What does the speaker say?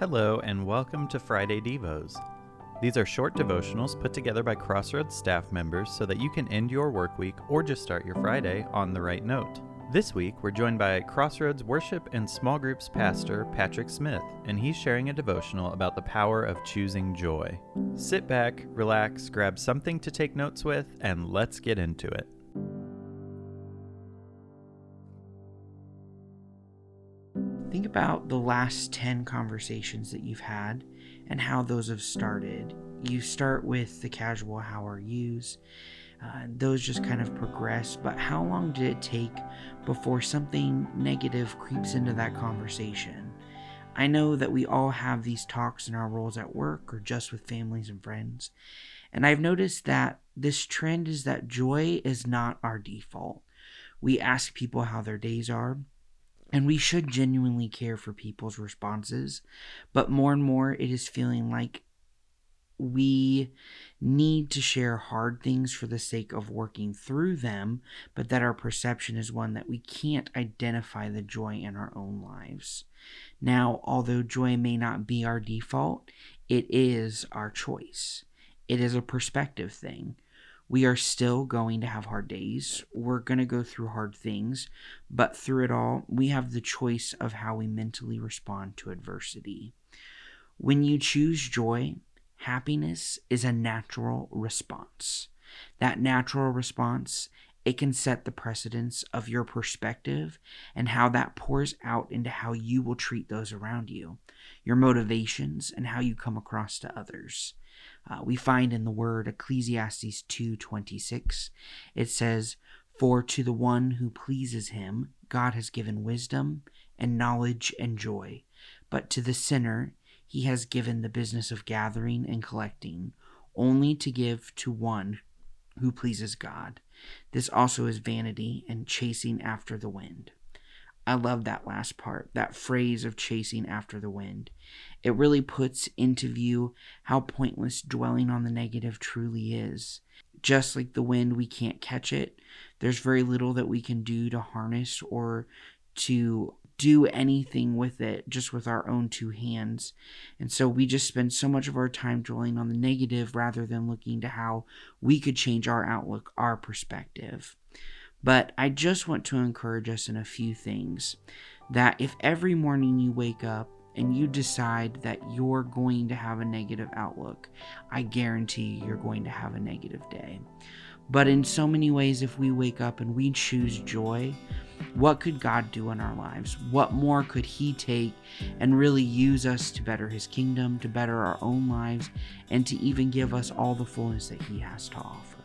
Hello, and welcome to Friday Devos. These are short devotionals put together by Crossroads staff members so that you can end your work week or just start your Friday on the right note. This week, we're joined by Crossroads Worship and Small Groups Pastor Patrick Smith, and he's sharing a devotional about the power of choosing joy. Sit back, relax, grab something to take notes with, and let's get into it. Think about the last 10 conversations that you've had and how those have started. You start with the casual how are yous. Uh, those just kind of progress, but how long did it take before something negative creeps into that conversation? I know that we all have these talks in our roles at work or just with families and friends, and I've noticed that this trend is that joy is not our default. We ask people how their days are, and we should genuinely care for people's responses, but more and more it is feeling like we need to share hard things for the sake of working through them, but that our perception is one that we can't identify the joy in our own lives. Now, although joy may not be our default, it is our choice. It is a perspective thing. We are still going to have hard days. We're going to go through hard things, but through it all, we have the choice of how we mentally respond to adversity. When you choose joy, happiness is a natural response. That natural response, it can set the precedence of your perspective and how that pours out into how you will treat those around you, your motivations, and how you come across to others. Uh, we find in the word Ecclesiastes 2:26 it says for to the one who pleases him God has given wisdom and knowledge and joy but to the sinner he has given the business of gathering and collecting only to give to one who pleases God this also is vanity and chasing after the wind I love that last part, that phrase of chasing after the wind. It really puts into view how pointless dwelling on the negative truly is. Just like the wind, we can't catch it. There's very little that we can do to harness or to do anything with it just with our own two hands. And so we just spend so much of our time dwelling on the negative rather than looking to how we could change our outlook, our perspective. But I just want to encourage us in a few things that if every morning you wake up and you decide that you're going to have a negative outlook, I guarantee you're going to have a negative day. But in so many ways, if we wake up and we choose joy, what could God do in our lives? What more could He take and really use us to better His kingdom, to better our own lives, and to even give us all the fullness that He has to offer?